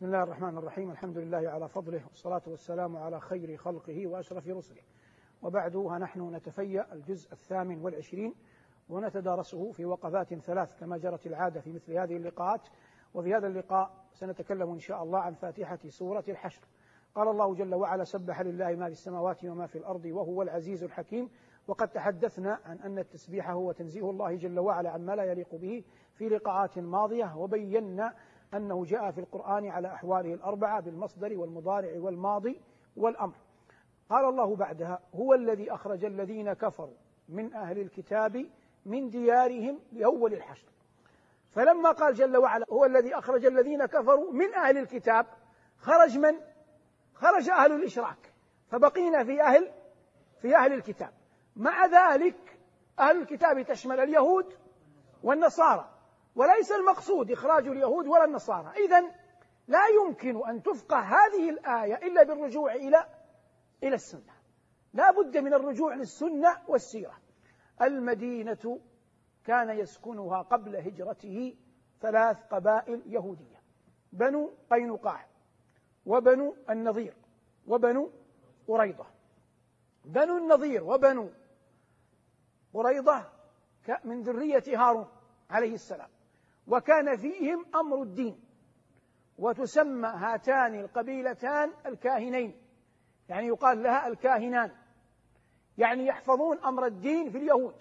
بسم الله الرحمن الرحيم. الحمد لله على فضله والصلاة والسلام على خير خلقه وأشرف رسله. وبعد نحن نتفيأ الجزء الثامن والعشرين ونتدارسه في وقفات ثلاث كما جرت العادة في مثل هذه اللقاءات. وفي هذا اللقاء سنتكلم إن شاء الله عن فاتحة سورة الحشر. قال الله جل وعلا سبح لله ما في السماوات وما في الأرض وهو العزيز الحكيم. وقد تحدثنا عن أن التسبيح هو تنزيه الله جل وعلا عما لا يليق به في لقاءات ماضية وبينا أنه جاء في القرآن على أحواله الأربعة بالمصدر والمضارع والماضي والأمر. قال الله بعدها هو الذي أخرج الذين كفروا من أهل الكتاب من ديارهم لأول الحشر. فلما قال جل وعلا هو الذي أخرج الذين كفروا من أهل الكتاب خرج من؟ خرج أهل الإشراك فبقينا في أهل في أهل الكتاب. مع ذلك أهل الكتاب تشمل اليهود والنصارى. وليس المقصود إخراج اليهود ولا النصارى. إذا لا يمكن أن تفقه هذه الآية إلا بالرجوع إلى إلى السنة. لا بد من الرجوع للسنة والسيرة. المدينة كان يسكنها قبل هجرته ثلاث قبائل يهودية. بنو قينقاع وبنو النظير وبنو قريضة. بنو النظير وبنو قريضة من ذرية هارون عليه السلام. وكان فيهم أمر الدين وتسمى هاتان القبيلتان الكاهنين يعني يقال لها الكاهنان يعني يحفظون أمر الدين في اليهود.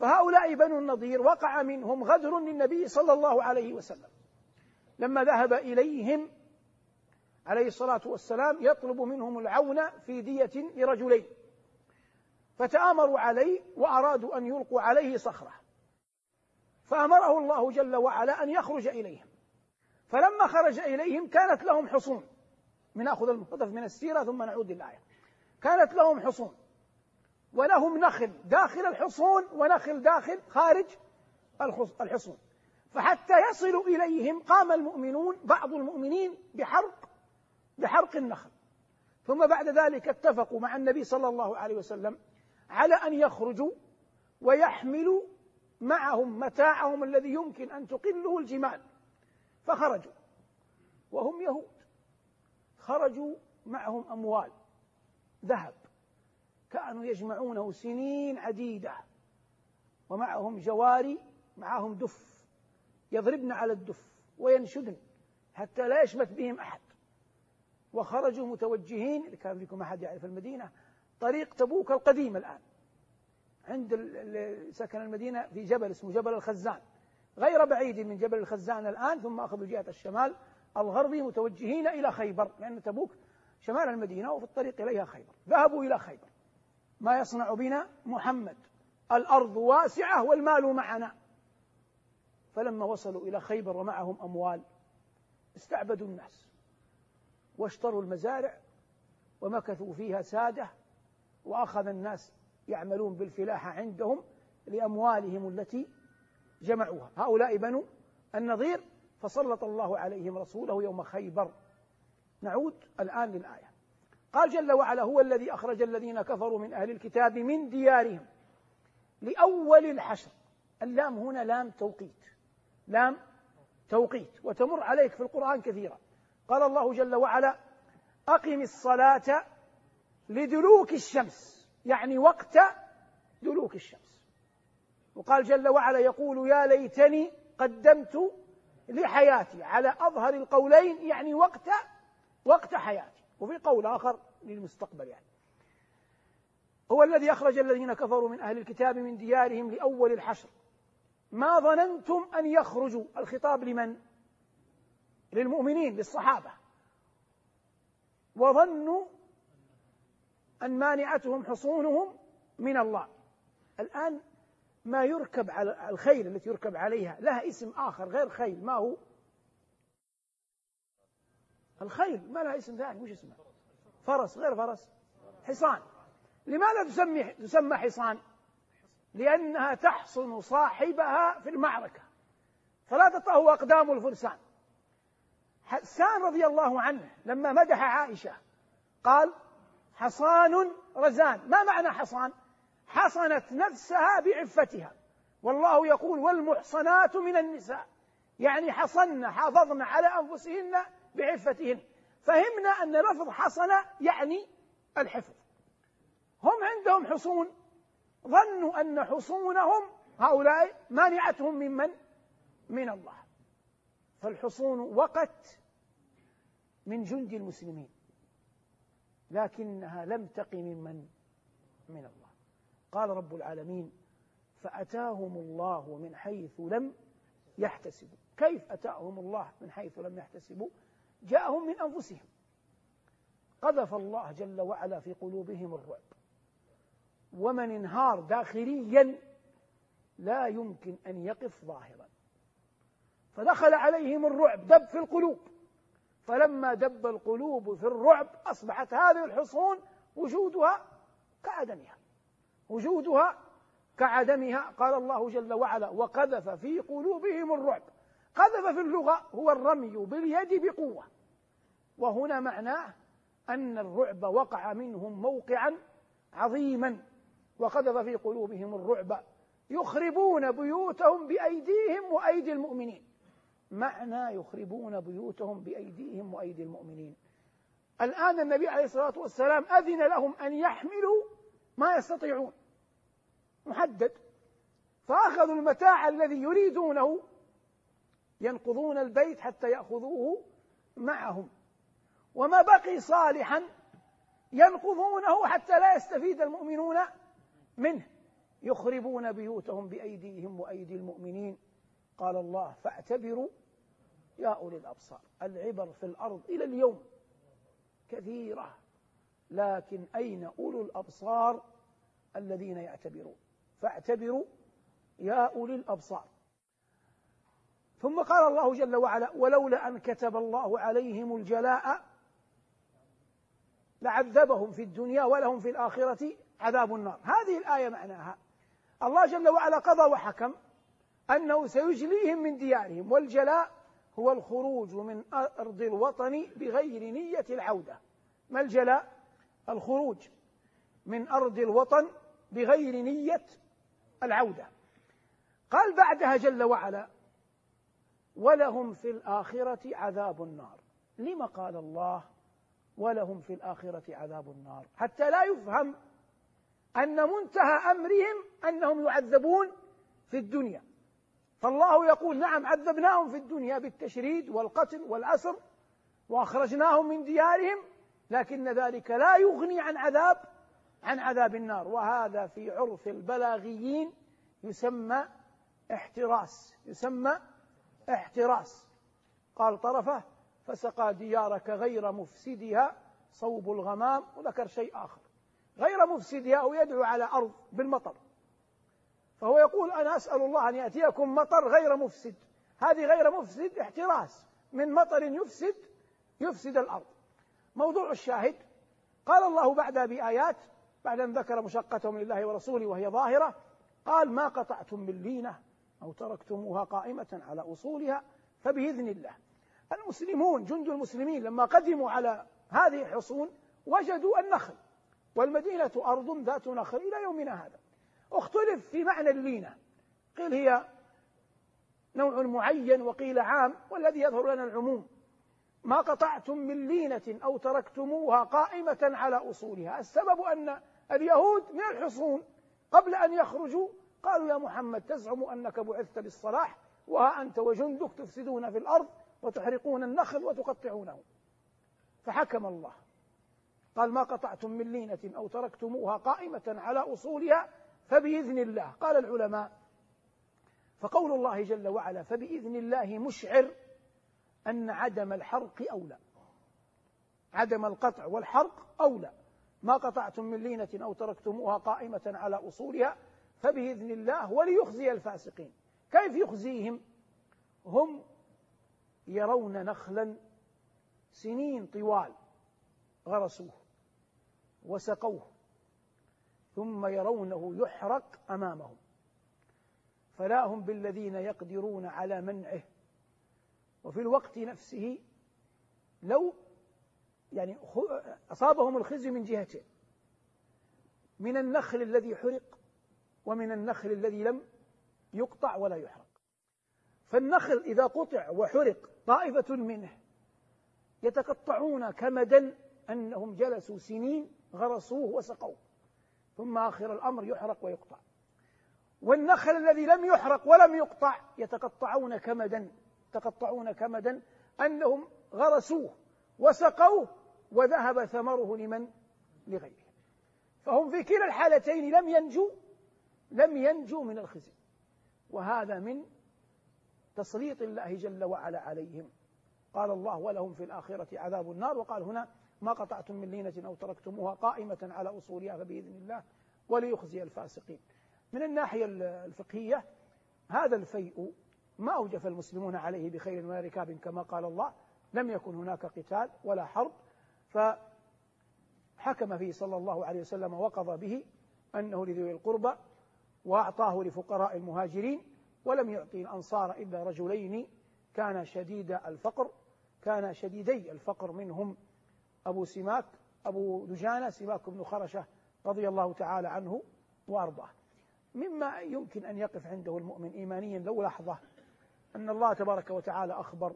فهؤلاء بنو النضير وقع منهم غدر للنبي صلى الله عليه وسلم لما ذهب إليهم عليه الصلاة والسلام يطلب منهم العون في دية لرجلين فتآمروا عليه وأرادوا أن يلقوا عليه صخرة. فأمره الله جل وعلا أن يخرج إليهم. فلما خرج إليهم كانت لهم حصون. من ناخذ المقتطف من السيرة ثم نعود للآية. كانت لهم حصون. ولهم نخل داخل الحصون ونخل داخل خارج الحصون. فحتى يصلوا إليهم قام المؤمنون بعض المؤمنين بحرق بحرق النخل. ثم بعد ذلك اتفقوا مع النبي صلى الله عليه وسلم على أن يخرجوا ويحملوا معهم متاعهم الذي يمكن أن تقله الجمال. فخرجوا. وهم يهود. خرجوا معهم أموال. ذهب. كانوا يجمعونه سنين عديدة. ومعهم جواري معهم دف. يضربن على الدف وينشدن حتى لا يشمت بهم أحد. وخرجوا متوجهين اللي كان فيكم أحد يعرف المدينة طريق تبوك القديم الآن. عند سكن المدينة في جبل اسمه جبل الخزان. غير بعيد من جبل الخزان الآن ثم أخذوا جهة الشمال الغربي متوجهين إلى خيبر لأن تبوك شمال المدينة وفي الطريق إليها خيبر. ذهبوا إلى خيبر. ما يصنع بنا محمد. الأرض واسعة والمال معنا. فلما وصلوا إلى خيبر ومعهم أموال استعبدوا الناس. واشتروا المزارع ومكثوا فيها سادة وأخذ الناس يعملون بالفلاحة عندهم لأموالهم التي جمعوها. هؤلاء بنو النظير فسلط الله عليهم رسوله يوم خيبر. نعود الآن للآية. قال جل وعلا هو الذي أخرج الذين كفروا من أهل الكتاب من ديارهم لأول الحشر. اللام هنا لام توقيت. لام توقيت. وتمر عليك في القرآن كثيرا. قال الله جل وعلا أقم الصلاة لدلوك الشمس. يعني وقت دلوك الشمس. وقال جل وعلا يقول يا ليتني قدمت لحياتي على أظهر القولين يعني وقت وقت حياتي. وفي قول آخر للمستقبل يعني. هو الذي أخرج الذين كفروا من أهل الكتاب من ديارهم لأول الحشر. ما ظننتم أن يخرجوا الخطاب لمن؟ للمؤمنين للصحابة. وظنوا أن مانعتهم حصونهم من الله. الآن ما يركب على الخيل التي يركب عليها لها اسم آخر غير خيل ما هو؟ الخيل ما لها اسم ثاني وش اسمه فرس غير فرس. حصان. لماذا تسمي تسمى حصان؟ لأنها تحصن صاحبها في المعركة. فلا تطأه أقدام الفرسان. حسان رضي الله عنه لما مدح عائشة قال حصان رزان. ما معنى حصان؟ حصنت نفسها بعفتها. والله يقول والمحصنات من النساء. يعني حصن حافظن على أنفسهن بعفتهن. فهمنا أن لفظ حصن يعني الحفظ. هم عندهم حصون. ظنوا أن حصونهم هؤلاء مانعتهم ممن من الله. فالحصون وقت من جند المسلمين. لكنها لم تق ممن؟ من الله. قال رب العالمين فأتاهم الله من حيث لم يحتسبوا. كيف أتاهم الله من حيث لم يحتسبوا؟ جاءهم من أنفسهم. قذف الله جل وعلا في قلوبهم الرعب. ومن انهار داخليا لا يمكن أن يقف ظاهرا. فدخل عليهم الرعب دب في القلوب. فلما دب القلوب في الرعب أصبحت هذه الحصون وجودها كعدمها. وجودها كعدمها قال الله جل وعلا وقذف في قلوبهم الرعب. قذف في اللغة هو الرمي باليد بقوة. وهنا معناه أن الرعب وقع منهم موقعا عظيما. وقذف في قلوبهم الرعب يخربون بيوتهم بأيديهم وأيدي المؤمنين. معنى يخربون بيوتهم بأيديهم وأيدي المؤمنين. الآن النبي عليه الصلاة والسلام أذن لهم أن يحملوا ما يستطيعون. محدد. فأخذوا المتاع الذي يريدونه ينقضون البيت حتى يأخذوه معهم. وما بقي صالحا ينقضونه حتى لا يستفيد المؤمنون منه. يخربون بيوتهم بأيديهم وأيدي المؤمنين. قال الله فاعتبروا يا أولي الأبصار العبر في الأرض إلى اليوم كثيرة لكن أين أولو الأبصار الذين يعتبرون؟ فاعتبروا يا أولي الأبصار. ثم قال الله جل وعلا ولولا أن كتب الله عليهم الجلاء لعذبهم في الدنيا ولهم في الآخرة عذاب النار. هذه الآية معناها الله جل وعلا قضى وحكم أنه سيجليهم من ديارهم والجلاء هو الخروج من أرض الوطن بغير نية العودة. ما الجلاء؟ الخروج من أرض الوطن بغير نية العودة. قال بعدها جل وعلا ولهم في الآخرة عذاب النار. لما قال الله ولهم في الآخرة عذاب النار حتى لا يفهم أن منتهى أمرهم أنهم يعذبون في الدنيا. فالله يقول نعم عذبناهم في الدنيا بالتشريد والقتل والأسر وأخرجناهم من ديارهم لكن ذلك لا يغني عن عذاب عن عذاب النار. وهذا في عرف البلاغيين يسمى احتراس يسمى احتراس. قال طرفه فسقى ديارك غير مفسدها صوب الغمام وذكر شيء آخر. غير مفسدها أو يدعو على أرض بالمطر. فهو يقول أنا أسأل الله أن يأتيكم مطر غير مفسد. هذه غير مفسد احتراس. من مطر يفسد يفسد الأرض. موضوع الشاهد. قال الله بعدها بآيات بعد أن ذكر مشقتهم لله ورسوله وهي ظاهرة قال ما قطعتم من لينة أو تركتموها قائمة على أصولها فبإذن الله. المسلمون جند المسلمين لما قدموا على هذه الحصون وجدوا النخل. والمدينة أرض ذات نخل إلى يومنا هذا. اختلف في معنى اللينة. قيل هي نوع معين وقيل عام والذي يظهر لنا العموم. ما قطعتم من لينة أو تركتموها قائمة على أصولها. السبب أن اليهود من الحصون قبل أن يخرجوا. قالوا يا محمد تزعم أنك بعثت بالصلاح وها أنت وجندك تفسدون في الأرض وتحرقون النخل وتقطعونه. فحكم الله. قال ما قطعتم من لينة أو تركتموها قائمة على أصولها فبإذن الله. قال العلماء فقول الله جل وعلا فبإذن الله مشعر أن عدم الحرق أولى. عدم القطع والحرق أولى. ما قطعتم من لينة أو تركتموها قائمة على أصولها فبإذن الله وليخزي الفاسقين. كيف يخزيهم؟ هم يرون نخلا سنين طوال غرسوه وسقوه. ثم يرونه يحرق أمامهم. فلا هم بالذين يقدرون على منعه. وفي الوقت نفسه لو يعني أصابهم الخزي من جهتين من النخل الذي حرق ومن النخل الذي لم يقطع ولا يحرق. فالنخل إذا قطع وحرق طائفة منه يتقطعون كمدا أنهم جلسوا سنين غرسوه وسقوه. ثم آخر الأمر يحرق ويقطع. والنخل الذي لم يحرق ولم يقطع يتقطعون كمدا يتقطعون كمدا أنهم غرسوه وسقوه وذهب ثمره لمن؟ لغيره. فهم في كلا الحالتين لم ينجوا لم ينجوا من الخزي. وهذا من تسليط الله جل وعلا عليهم. قال الله ولهم في الآخرة عذاب النار وقال هنا ما قطعتم من لينة أو تركتموها قائمة على أصولها فبإذن الله وليخزي الفاسقين. من الناحية الفقهية هذا الفيء ما أوجف المسلمون عليه بخير ولا ركاب كما قال الله. لم يكن هناك قتال ولا حرب. فحكم فيه صلى الله عليه وسلم وقضى به أنه لذوي القربى وأعطاه لفقراء المهاجرين ولم يعطي الأنصار إلا رجلين. كان شديد الفقر كان شديدي الفقر منهم أبو سماك أبو دجانة سماك بن خرشة رضي الله تعالى عنه وأرضاه. مما يمكن أن يقف عنده المؤمن إيمانيا لو لحظة أن الله تبارك وتعالى أخبر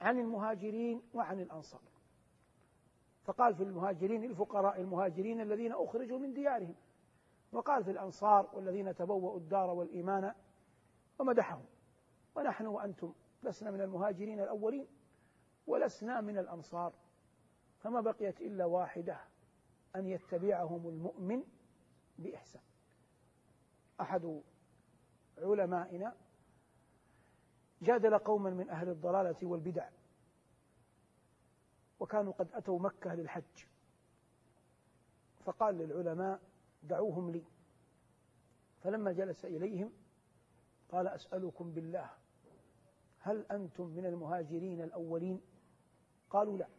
عن المهاجرين وعن الأنصار. فقال في المهاجرين الفقراء المهاجرين الذين أخرجوا من ديارهم. وقال في الأنصار والذين تبوأوا الدار والإيمان ومدحهم ونحن وأنتم لسنا من المهاجرين الأولين ولسنا من الأنصار. فما بقيت إلا واحدة أن يتبعهم المؤمن بإحسان. أحد علمائنا جادل قوما من أهل الضلالة والبدع وكانوا قد أتوا مكة للحج. فقال للعلماء دعوهم لي. فلما جلس إليهم قال أسألكم بالله هل أنتم من المهاجرين الأولين؟ قالوا لا.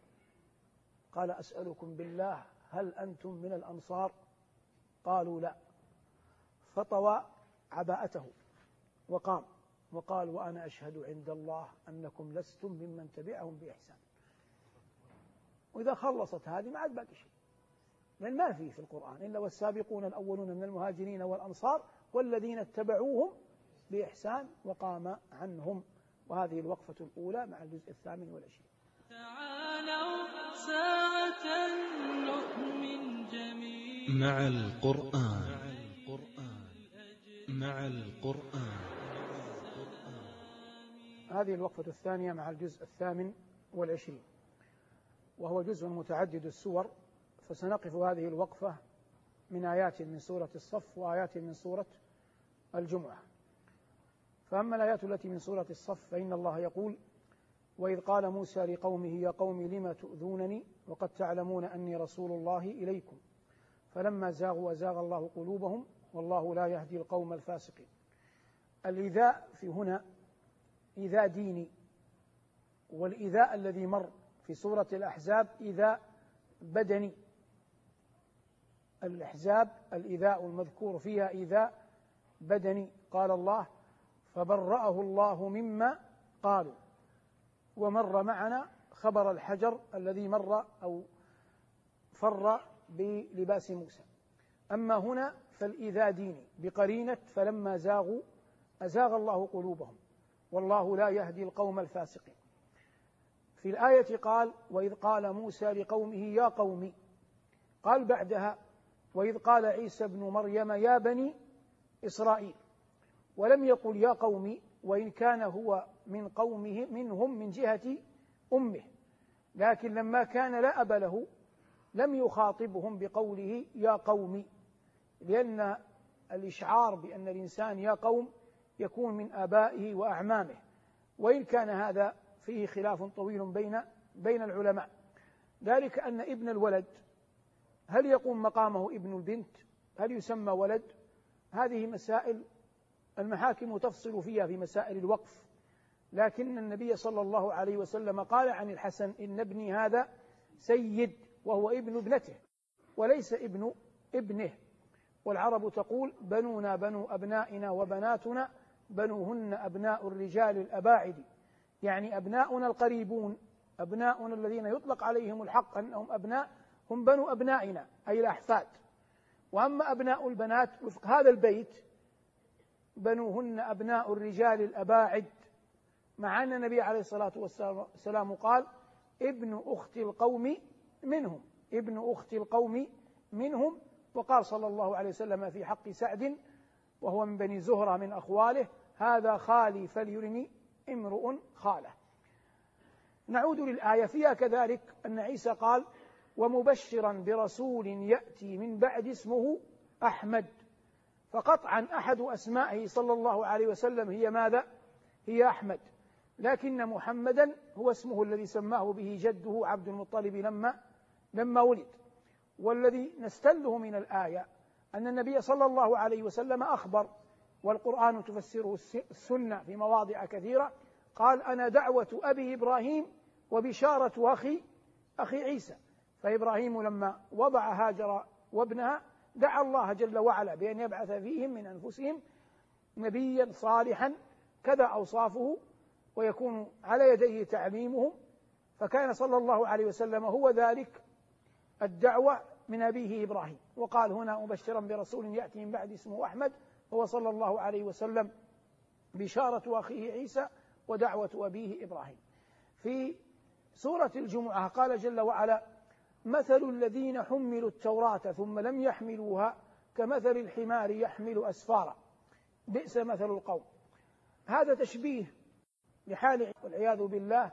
قال أسألكم بالله هل أنتم من الأنصار؟ قالوا لا. فطوى عباءته وقام وقال وأنا أشهد عند الله أنكم لستم ممن تبعهم بإحسان. وإذا خلصت هذه ما عاد باقي شيء. لأن ما في في القرآن إلا والسابقون الأولون من المهاجرين والأنصار والذين اتبعوهم بإحسان وقام عنهم. وهذه الوقفة الأولى مع الجزء الثامن والعشرين. ساعة نؤمن جميعا. مع القرآن. مع القرآن. هذه الوقفة الثانية مع الجزء الثامن والعشرين وهو جزء متعدد السور فسنقف هذه الوقفة من آيات من سورة الصف وآيات من سورة الجمعة. فأما الآيات التي من سورة الصف فإن الله يقول وإذ قال موسى لقومه يا قوم لم تؤذونني؟ وقد تعلمون أني رسول الله إليكم. فلما زاغوا وزاغ الله قلوبهم والله لا يهدي القوم الفاسقين. الإيذاء في هنا إيذاء ديني والإيذاء الذي مر في سورة الأحزاب إيذاء بدني. الأحزاب الإيذاء المذكور فيها إيذاء بدني قال الله فبرأه الله مما قالوا. ومر معنا خبر الحجر الذي مر أو فر بلباس موسى. أما هنا فالإيذاء ديني بقرينة فلما زاغوا أزاغ الله قلوبهم. والله لا يهدي القوم الفاسقين. في الآية قال وإذ قال موسى لقومه يا قوم. قال بعدها وإذ قال عيسى ابن مريم يا بني إسرائيل. ولم يقل يا قوم وإن كان هو من قومه منهم من جهة أمه. لكن لما كان لا أب له لم يخاطبهم بقوله يا قوم لأن الإشعار بأن الإنسان يا قوم يكون من آبائه وأعمامه. وإن كان هذا فيه خلاف طويل بين بين العلماء. ذلك أن ابن الولد هل يقوم مقامه ابن البنت؟ هل يسمى ولد؟ هذه مسائل المحاكم تفصل فيها في مسائل الوقف. لكن النبي صلى الله عليه وسلم قال عن الحسن إن ابني هذا سيد وهو ابن ابنته وليس ابن ابنه. والعرب تقول بنونا بنو أبنائنا وبناتنا بنوهن أبناء الرجال الأباعد. يعني أبناؤنا القريبون أبناؤنا الذين يطلق عليهم الحق أنهم أبناء هم بنو أبنائنا أي الأحفاد. وأما أبناء البنات وفق هذا البيت بنوهن أبناء الرجال الأباعد مع أن النبي عليه الصلاة والسلام قال ابن أخت القوم منهم ابن أخت القوم منهم وقال صلى الله عليه وسلم في حق سعد وهو من بني زهرة من أخواله هذا خالي فليرني امرؤ خاله. نعود للآية فيها كذلك أن عيسى قال ومبشرا برسول يأتي من بعد اسمه أحمد. فقطعا أحد أسمائه صلى الله عليه وسلم هي ماذا؟ هي أحمد. لكن محمدا هو اسمه الذي سماه به جده عبد المطلب لما لما ولد. والذي نستله من الآية أن النبي صلى الله عليه وسلم أخبر والقرآن تفسره السنة في مواضع كثيرة قال أنا دعوة أبي إبراهيم وبشارة أخي أخي عيسى. فإبراهيم لما وضع هاجر وابنها دعا الله جل وعلا بأن يبعث فيهم من أنفسهم نبيا صالحا كذا أوصافه ويكون على يديه تعليمهم فكان صلى الله عليه وسلم هو ذلك الدعوة من أبيه إبراهيم. وقال هنا مبشرا برسول يأتي من بعد اسمه أحمد هو صلى الله عليه وسلم بشارة أخيه عيسى ودعوة أبيه إبراهيم. في سورة الجمعة قال جل وعلا مثل الذين حملوا التوراة ثم لم يحملوها كمثل الحمار يحمل أسفارا. بئس مثل القوم. هذا تشبيه لحال والعياذ بالله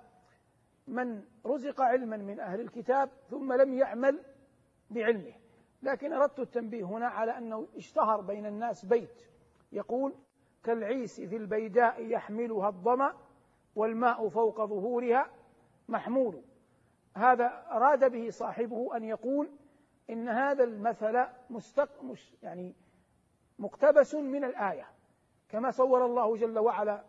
من رزق علما من أهل الكتاب ثم لم يعمل بعلمه. لكن أردت التنبيه هنا على أنه اشتهر بين الناس بيت. يقول كالعيس في البيداء يحملها الظمأ والماء فوق ظهورها محمول هذا أراد به صاحبه أن يقول إن هذا المثل مستق يعني مقتبس من الآية. كما صور الله جل وعلا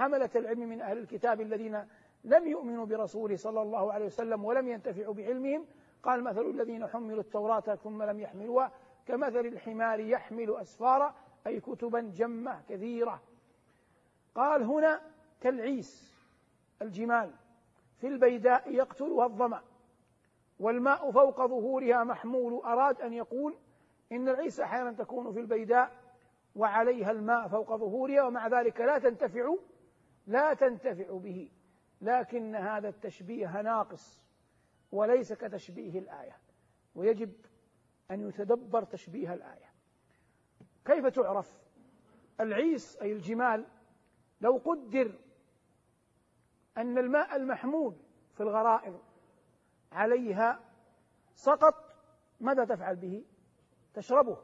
حملة العلم من أهل الكتاب الذين لم يؤمنوا برسوله صلى الله عليه وسلم ولم ينتفعوا بعلمهم. قال مثل الذين حملوا التوراة ثم لم يحملوها كمثل الحمار يحمل أسفارا أي كتبا جمة كثيرة. قال هنا كالعيس الجمال. في البيداء يقتلها الظمأ والماء فوق ظهورها محمول. أراد أن يقول إن العيس أحيانا تكون في البيداء وعليها الماء فوق ظهورها ومع ذلك لا تنتفع لا تنتفع به لكن هذا التشبيه ناقص وليس كتشبيه الآية. ويجب أن يتدبر تشبيه الآية. كيف تعرف؟ العيس أي الجمال لو قدر أن الماء المحمول في الغرائر عليها سقط ماذا تفعل به؟ تشربه.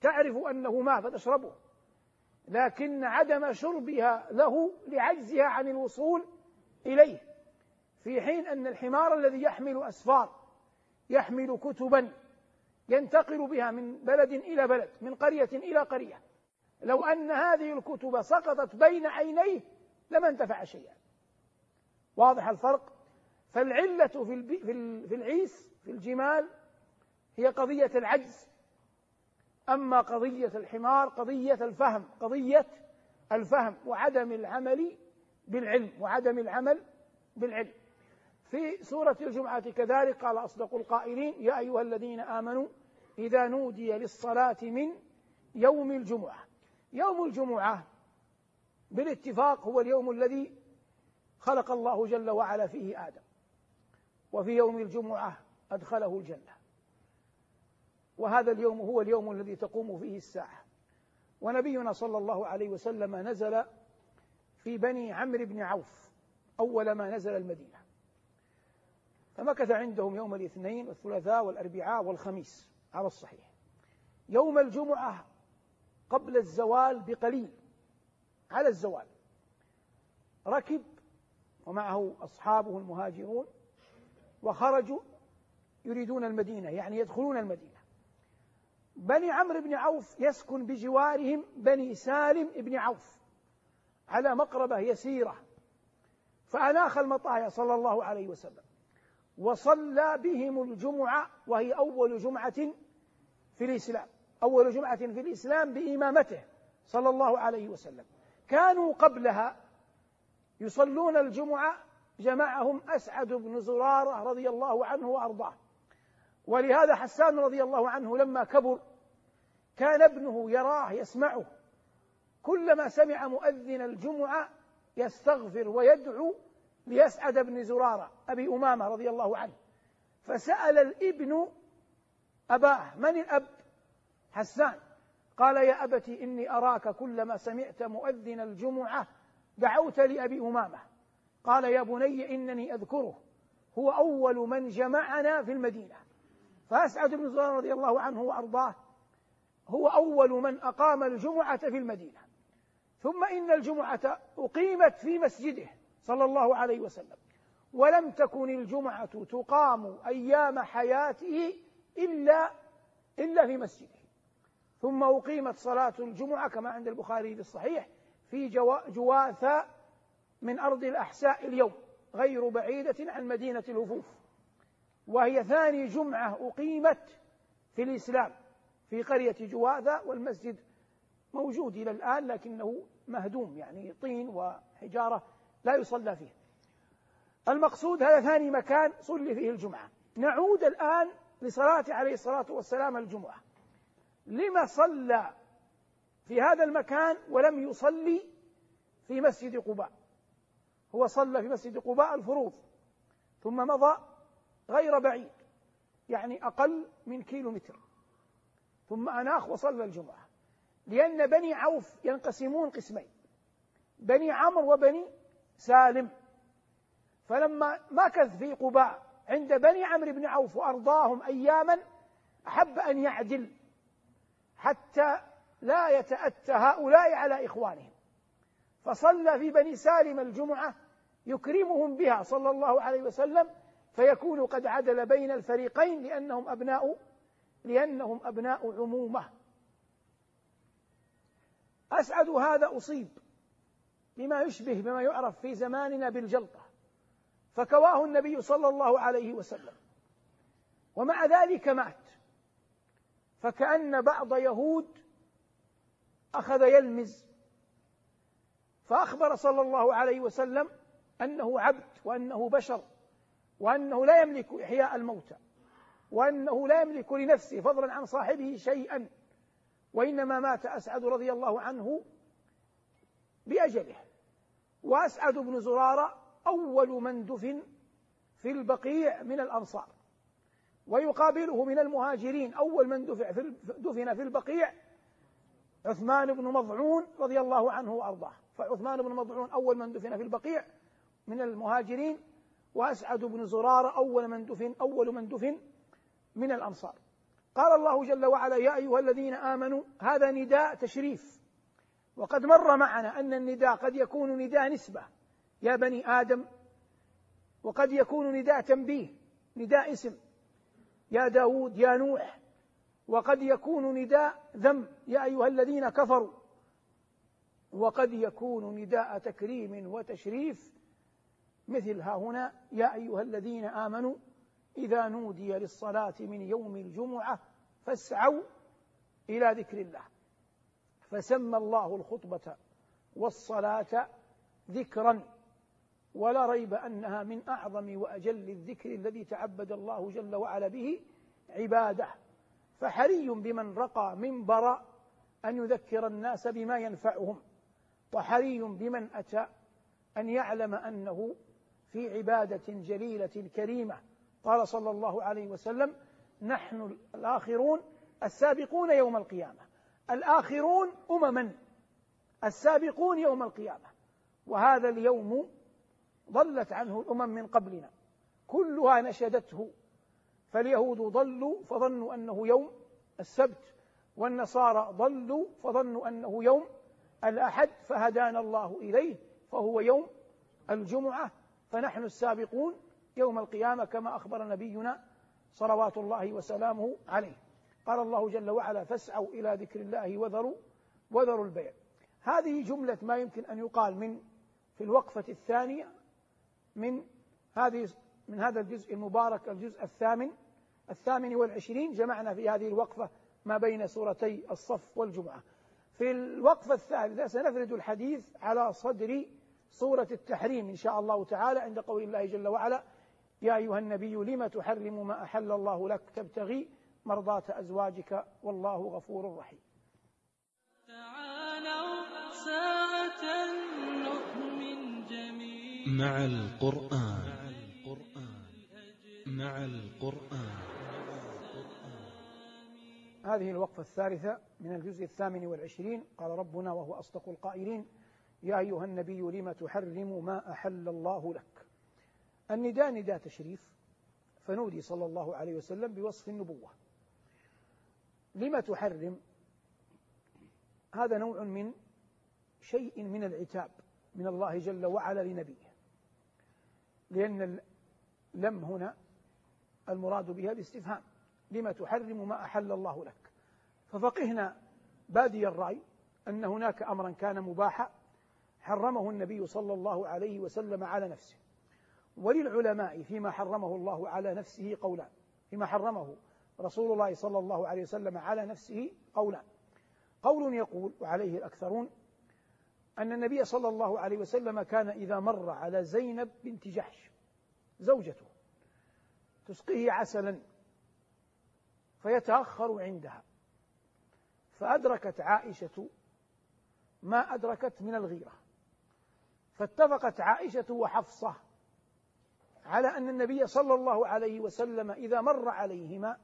تعرف أنه ماء فتشربه لكن عدم شربها له لعجزها عن الوصول إليه في حين أن الحمار الذي يحمل أسفار يحمل كتبا ينتقل بها من بلد إلى بلد من قرية إلى قرية. لو أن هذه الكتب سقطت بين عينيه لما انتفع شيئا. واضح الفرق؟ فالعلة في في العيس في الجمال هي قضية العجز. أما قضية الحمار قضية الفهم قضية الفهم وعدم العمل بالعلم وعدم العمل بالعلم. في سورة الجمعة كذلك قال أصدق القائلين يا أيها الذين آمنوا إذا نودي للصلاة من يوم الجمعة. يوم الجمعة بالاتفاق هو اليوم الذي خلق الله جل وعلا فيه آدم وفي يوم الجمعة أدخله الجنة. وهذا اليوم هو اليوم الذي تقوم فيه الساعة. ونبينا صلى الله عليه وسلم نزل في بني عمرو بن عوف أول ما نزل المدينة. فمكث عندهم يوم الاثنين والثلاثاء والأربعاء والخميس على الصحيح. يوم الجمعة قبل الزوال بقليل على الزوال. ركب ومعه أصحابه المهاجرون وخرجوا يريدون المدينة يعني يدخلون المدينة. بني عمرو بن عوف يسكن بجوارهم بني سالم بن عوف على مقربة يسيرة فأناخ المطايا صلى الله عليه وسلم وصلى بهم الجمعة وهي أول جمعة في الإسلام أول جمعة في الإسلام بإمامته صلى الله عليه وسلم. كانوا قبلها يصلون الجمعة جمعهم أسعد بن زرارة رضي الله عنه وأرضاه. ولهذا حسان رضي الله عنه لما كبر كان ابنه يراه يسمعه. كلما سمع مؤذن الجمعة يستغفر ويدعو ليسعد بن زرارة أبي أمامة رضي الله عنه. فسأل الابن أباه من الأب؟ حسان. قال يا أبت إني أراك كلما سمعت مؤذن الجمعة دعوت لأبي أمامة. قال يا بني إنني أذكره. هو أول من جمعنا في المدينة. فأسعد بن زرارة رضي الله عنه وأرضاه. هو أول من أقام الجمعة في المدينة. ثم إن الجمعة أقيمت في مسجده صلى الله عليه وسلم. ولم تكن الجمعة تقام أيام حياته إلا إلا في مسجده. ثم أقيمت صلاة الجمعة كما عند البخاري في الصحيح في جواثة من أرض الأحساء اليوم غير بعيدة عن مدينة الهفوف وهي ثاني جمعة أقيمت في الإسلام في قرية جواثة والمسجد موجود إلى الآن لكنه مهدوم يعني طين وحجارة لا يصلى فيه. المقصود هذا ثاني مكان صلي فيه الجمعة. نعود الآن لصلاة عليه الصلاة والسلام الجمعة. لما صلى في هذا المكان ولم يصلي في مسجد قباء؟ هو صلى في مسجد قباء الفروض ثم مضى غير بعيد. يعني أقل من كيلو متر ثم أناخ وصلى الجمعة. لأن بني عوف ينقسمون قسمين. بني عمرو وبني سالم. فلما مكث في قباء عند بني عمرو بن عوف وأرضاهم أياما أحب أن يعدل حتى لا يتأتى هؤلاء على إخوانهم. فصلى في بني سالم الجمعة يكرمهم بها صلى الله عليه وسلم فيكون قد عدل بين الفريقين لأنهم أبناء لأنهم أبناء عمومة. أسعد هذا أصيب بما يشبه بما يعرف في زماننا بالجلطة فكواه النبي صلى الله عليه وسلم. ومع ذلك مات فكأن بعض يهود أخذ يلمز فأخبر صلى الله عليه وسلم أنه عبد وأنه بشر. وأنه لا يملك إحياء الموتى وأنه لا يملك لنفسه فضلا عن صاحبه شيئا وإنما مات أسعد رضي الله عنه بأجله. وأسعد بن زرارة أول من دفن في البقيع من الأنصار ويقابله من المهاجرين أول من دفن في البقيع عثمان بن مضعون رضي الله عنه وأرضاه. فعثمان بن مضعون أول من دفن في البقيع من المهاجرين وأسعد بن زرارة أول من دفن أول من دفن من الأنصار. قال الله جل وعلا يا أيها الذين آمنوا هذا نداء تشريف. وقد مر معنا أن النداء قد يكون نداء نسبة. يا بني آدم وقد يكون نداء تنبيه نداء اسم. يا داود يا نوح وقد يكون نداء ذم. يا أيها الذين كفروا وقد يكون نداء تكريم وتشريف مثل ها هنا يا أيها الذين آمنوا إذا نودي للصلاة من يوم الجمعة فاسعوا إلى ذكر الله. فسمى الله الخطبة والصلاة ذكرا ولا ريب أنها من أعظم وأجل الذكر الذي تعبد الله جل وعلا به عباده. فحري بمن رقى منبر أن يذكر الناس بما ينفعهم وحري بمن أتى أن يعلم أنه في عبادة جليلة كريمة. قال صلى الله عليه وسلم نحن الآخرون السابقون يوم القيامة. الآخرون أمما السابقون يوم القيامة. وهذا اليوم ضلت عنه الأمم من قبلنا. كلها نشدته. فاليهود ضلوا فظنوا أنه يوم. السبت والنصارى ضلوا فظنوا أنه يوم. الأحد فهدانا الله إليه فهو يوم. الجمعة فنحن السابقون يوم القيامة كما أخبر نبينا صلوات الله وسلامه عليه. قال الله جل وعلا فاسعوا إلى ذكر الله وذروا وذروا البيع. هذه جملة ما يمكن أن يقال من في الوقفة الثانية من هذه من هذا الجزء المبارك الجزء الثامن الثامن والعشرين جمعنا في هذه الوقفة ما بين سورتي الصف والجمعة. في الوقفة الثالثة سنفرد الحديث على صدر سورة التحريم إن شاء الله تعالى عند قول الله جل وعلا يا أيها النبي لم تحرم ما أحل الله لك؟ تبتغي مرضاة أزواجك والله غفور رحيم. تعالوا ساعة نؤمن جميل مع القرآن. مع القرآن. هذه الوقفة الثالثة من الجزء الثامن والعشرين قال ربنا وهو أصدق القائلين. يا أيها النبي لم تحرم ما أحل الله لك؟ النداء نداء تشريف فنودي صلى الله عليه وسلم بوصف النبوة. لم تحرم؟ هذا نوع من شيء من العتاب من الله جل وعلا لنبيه. لأن لم هنا المراد بها الاستفهام لم تحرم ما أحل الله لك؟ ففقهنا بادي الرأي أن هناك أمرا كان مباحا حرمه النبي صلى الله عليه وسلم على نفسه. وللعلماء فيما حرمه الله على نفسه قولان. فيما حرمه رسول الله صلى الله عليه وسلم على نفسه قولان. قول يقول وعليه الأكثرون أن النبي صلى الله عليه وسلم كان إذا مر على زينب بنت جحش زوجته تسقيه عسلا فيتأخر عندها. فأدركت عائشة ما أدركت من الغيرة. فاتفقت عائشة وحفصة على أن النبي صلى الله عليه وسلم إذا مر عليهما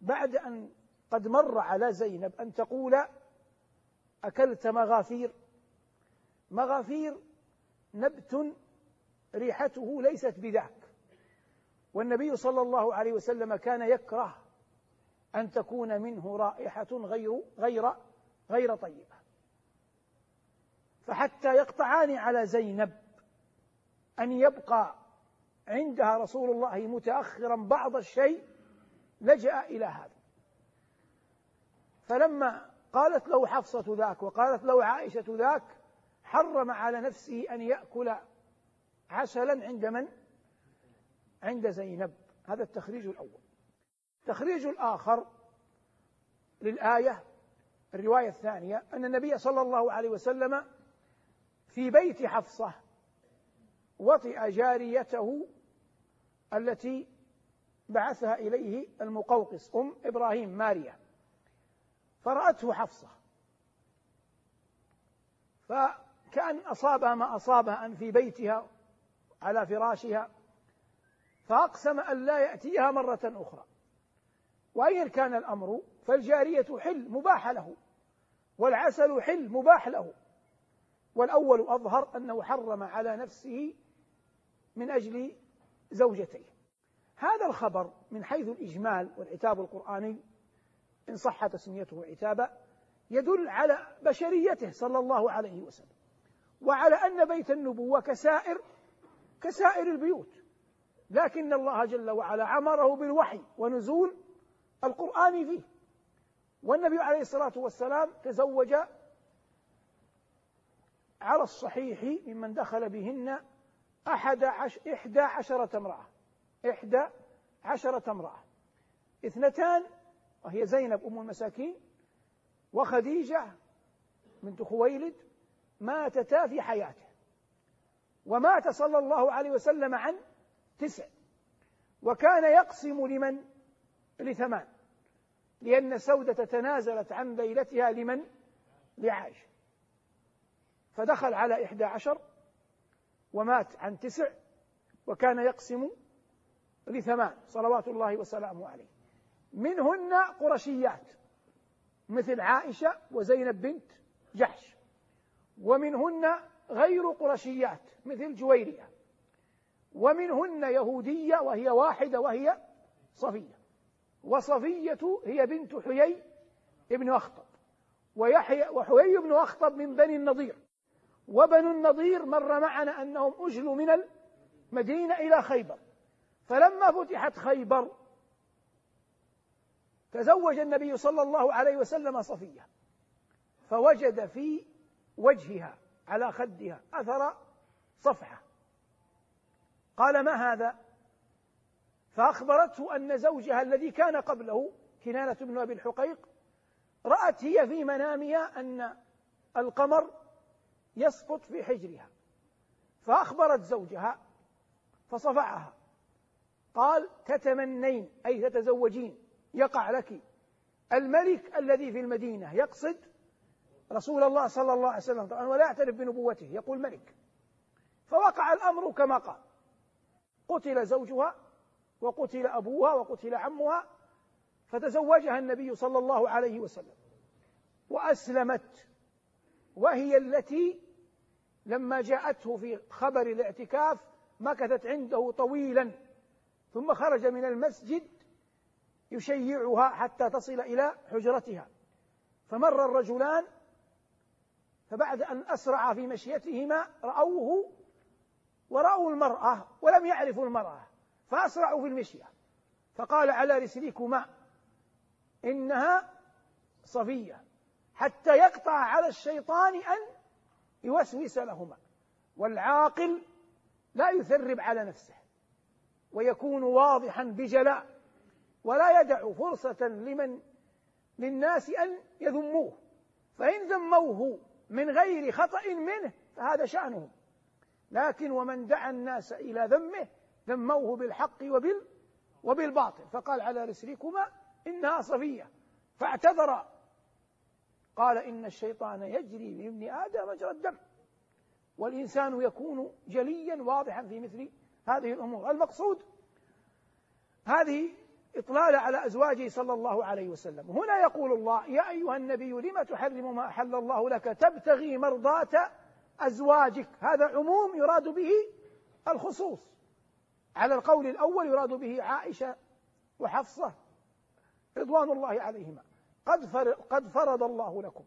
بعد أن قد مر على زينب أن تقول أكلت مغافير. مغافير نبت ريحته ليست بذاك. والنبي صلى الله عليه وسلم كان يكره أن تكون منه رائحة غير غير غير طيبة. فحتى يقطعان على زينب أن يبقى عندها رسول الله متأخرا بعض الشيء لجأ إلى هذا. فلما قالت له حفصة ذاك وقالت له عائشة ذاك حرم على نفسه أن يأكل عسلا عند من؟ عند زينب. هذا التخريج الأول. التخريج الآخر للآية الرواية الثانية أن النبي صلى الله عليه وسلم في بيت حفصة وطئ جاريته التي بعثها إليه المقوقس أم إبراهيم ماريا. فرأته حفصة. فكأن أصابها ما أصابها أن في بيتها على فراشها فأقسم أن لا يأتيها مرة أخرى. وأيا كان الأمر؟ فالجارية حل مباح له. والعسل حل مباح له. والأول أظهر أنه حرم على نفسه من أجل زوجتيه. هذا الخبر من حيث الإجمال والعتاب القرآني إن صح تسميته عتابا يدل على بشريته صلى الله عليه وسلم وعلى أن بيت النبوة كسائر كسائر البيوت. لكن الله جل وعلا عمره بالوحي ونزول القرآن فيه. والنبي عليه الصلاة والسلام تزوج على الصحيح ممن دخل بهن أحد عش إحدى عشرة امرأة. إحدى عشرة امرأة. اثنتان وهي زينب أم المساكين وخديجة بنت خويلد ماتتا في حياته. ومات صلى الله عليه وسلم عن تسع. وكان يقسم لمن؟ لثمان. لأن سودة تنازلت عن ليلتها لمن؟ لعائشة. فدخل على إحدى عشر ومات عن تسع وكان يقسم لثمان صلوات الله وسلامه عليه. منهن قرشيات مثل عائشة وزينب بنت جحش ومنهن غير قرشيات مثل جويرية ومنهن يهودية وهي واحدة وهي صفية وصفية هي بنت حيي ابن أخطب ويحيى وحيي بن أخطب من بني النضير. وبنو النضير مر معنا أنهم أجلوا من المدينة إلى خيبر. فلما فتحت خيبر تزوج النبي صلى الله عليه وسلم صفية. فوجد في وجهها على خدها أثر صفحة. قال ما هذا؟ فأخبرته أن زوجها الذي كان قبله كنانة بن أبي الحقيق رأت هي في منامها أن القمر يسقط في حجرها فأخبرت زوجها فصفعها قال تتمنين أي تتزوجين يقع لك. الملك الذي في المدينة يقصد رسول الله صلى الله عليه وسلم طبعا ولا يعترف بنبوته يقول ملك. فوقع الأمر كما قال. قتل زوجها وقتل أبوها وقتل عمها فتزوجها النبي صلى الله عليه وسلم وأسلمت وهي التي لما جاءته في خبر الاعتكاف مكثت عنده طويلا ثم خرج من المسجد يشيعها حتى تصل إلى حجرتها. فمر الرجلان فبعد أن أسرع في مشيتهما رأوه ورأوا المرأة ولم يعرفوا المرأة فأسرعوا في المشية. فقال على رسلكما إنها صفية حتى يقطع على الشيطان أن يوسوس لهما. والعاقل لا يثرب على نفسه ويكون واضحا بجلاء ولا يدع فرصة لمن للناس أن يذموه. فإن ذموه من غير خطأ منه فهذا شأنهم. لكن ومن دعا الناس إلى ذمه ذموه بالحق وبال وبالباطل. فقال على رسلكما إنها صفية. فاعتذر قال إن الشيطان يجري من ابن آدم مجرى الدم والإنسان يكون جليا واضحا في مثل هذه الأمور. المقصود هذه إطلالة على أزواجه صلى الله عليه وسلم. هنا يقول الله يا أيها النبي لم تحرم ما أحل الله لك؟ تبتغي مرضاة أزواجك. هذا عموم يراد به الخصوص. على القول الأول يراد به عائشة وحفصة رضوان الله عليهما. قد قد فرض الله لكم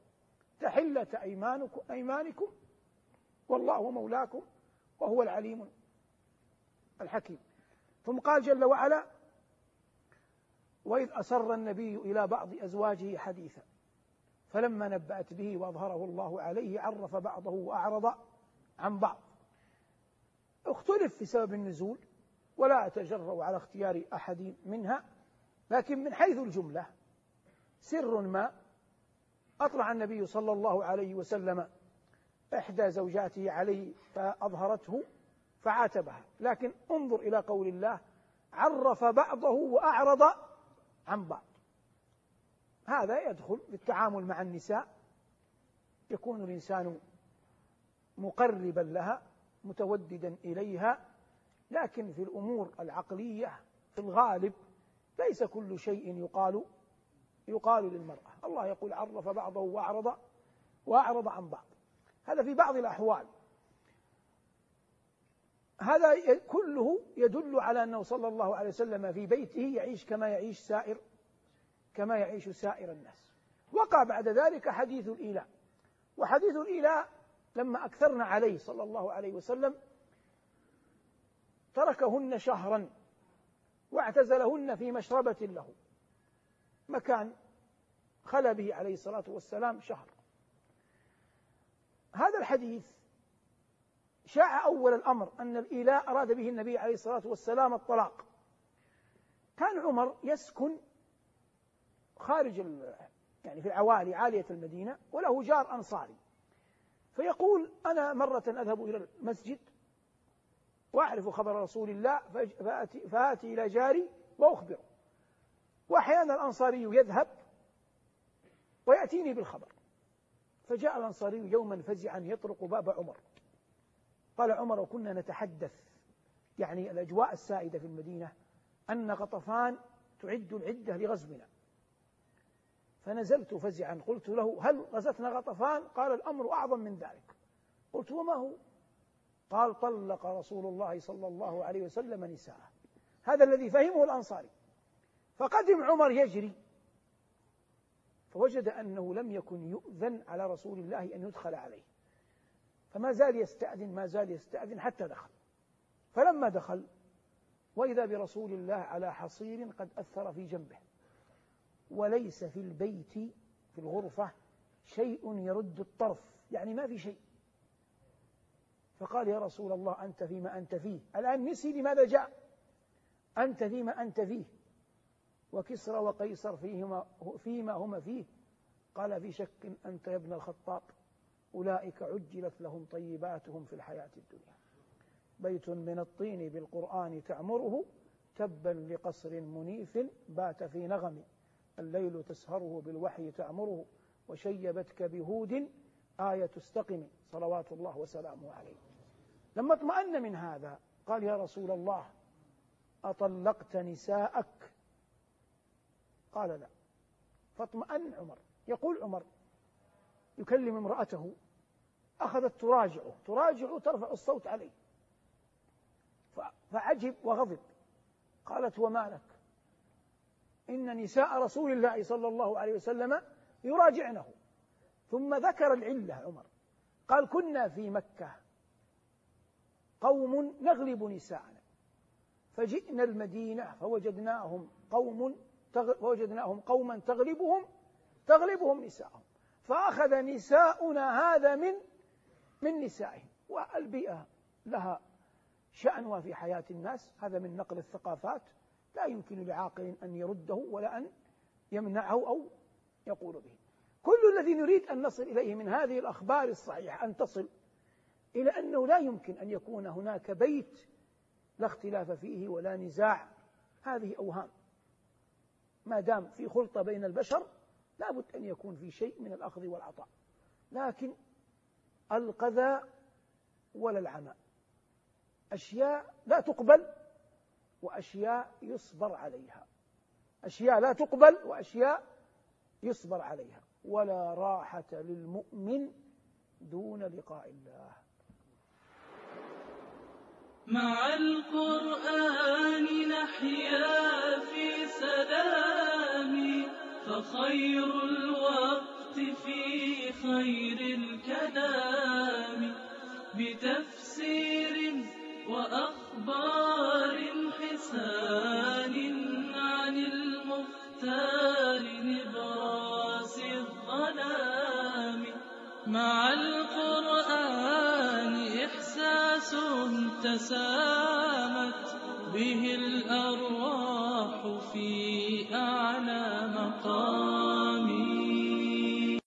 تحلة أيمانكم أيمانكم والله مولاكم وهو العليم الحكيم. ثم قال جل وعلا وإذ أسر النبي إلى بعض أزواجه حديثا فلما نبأت به وأظهره الله عليه عرف بعضه وأعرض عن بعض. اختلف في سبب النزول ولا أتجرأ على اختيار أحد منها لكن من حيث الجملة سر ما أطلع النبي صلى الله عليه وسلم إحدى زوجاته عليه فأظهرته فعاتبها. لكن انظر إلى قول الله عرف بعضه وأعرض عن بعض. هذا يدخل في التعامل مع النساء. يكون الإنسان مقربا لها متوددا إليها. لكن في الأمور العقلية في الغالب ليس كل شيء يقال يقال للمرأة. الله يقول عرف بعضه وأعرض وأعرض عن بعض. هذا في بعض الأحوال. هذا كله يدل على أنه صلى الله عليه وسلم في بيته يعيش كما يعيش سائر كما يعيش سائر الناس. وقع بعد ذلك حديث الإيلاء. وحديث الإيلاء لما أكثرنا عليه صلى الله عليه وسلم تركهن شهرا واعتزلهن في مشربة له. مكان خلى به عليه الصلاة والسلام شهر. هذا الحديث شاع أول الأمر أن الإيلاء أراد به النبي عليه الصلاة والسلام الطلاق. كان عمر يسكن خارج يعني في العوالي عالية المدينة وله جار أنصاري. فيقول أنا مرة أذهب إلى المسجد وأعرف خبر رسول الله فآتي, فآتي إلى جاري وأخبره. وأحيانا الأنصاري يذهب ويأتيني بالخبر. فجاء الأنصاري يوما فزعا يطرق باب عمر. قال عمر وكنا نتحدث يعني الأجواء السائدة في المدينة أن غطفان تعد العدة لغزونا. فنزلت فزعا قلت له هل غزتنا غطفان قال الأمر أعظم من ذلك. قلت وما هو؟ قال طلق رسول الله صلى الله عليه وسلم نساءه. هذا الذي فهمه الأنصاري. فقدم عمر يجري. فوجد أنه لم يكن يؤذن على رسول الله أن يدخل عليه. فما زال يستأذن ما زال يستأذن حتى دخل. فلما دخل وإذا برسول الله على حصير قد أثر في جنبه. وليس في البيت في الغرفة شيء يرد الطرف. يعني ما في شيء. فقال يا رسول الله أنت فيما أنت فيه. الآن نسي لماذا جاء؟ أنت فيما أنت فيه. وكسرى وقيصر فيهما فيما هما فيه. قال في شك أنت يا ابن الخطاب أولئك عجلت لهم طيباتهم في الحياة الدنيا. بيت من الطين بالقرآن تعمره تبا لقصر منيف بات في نغم. الليل تسهره بالوحي تعمره وشيبتك بهود آية استقم. صلوات الله وسلامه عليه. لما اطمأن من هذا قال يا رسول الله أطلقت نساءك قال لا. فاطمأن عمر. يقول عمر يكلم امرأته أخذت تراجعه. تراجعه ترفع الصوت عليه. فعجب وغضب. قالت وما لك؟ إن نساء رسول الله صلى الله عليه وسلم يراجعنه. ثم ذكر العلة عمر. قال كنا في مكة. قوم نغلب نساءنا. فجئنا المدينة فوجدناهم قوم فوجدناهم قوما تغلبهم تغلبهم نساءهم. فأخذ نساؤنا هذا من من نسائهم. والبيئة لها شأنها في حياة الناس. هذا من نقل الثقافات. لا يمكن لعاقل أن يرده ولا أن يمنعه أو يقول به. كل الذي نريد أن نصل إليه من هذه الأخبار الصحيحة أن تصل إلى أنه لا يمكن أن يكون هناك بيت لا اختلاف فيه ولا نزاع. هذه أوهام. ما دام في خلطة بين البشر لابد أن يكون في شيء من الأخذ والعطاء. لكن القذى ولا العمى. أشياء لا تقبل وأشياء يصبر عليها. أشياء لا تقبل وأشياء يصبر عليها. ولا راحة للمؤمن دون لقاء الله. مع القرآن نحيا في سلام فخير الوقت في خير الكلام. بتفسير وأخبار حسان عن المختار نبراس الظلام. مع تسامت به الأرواح في أعلى مقام.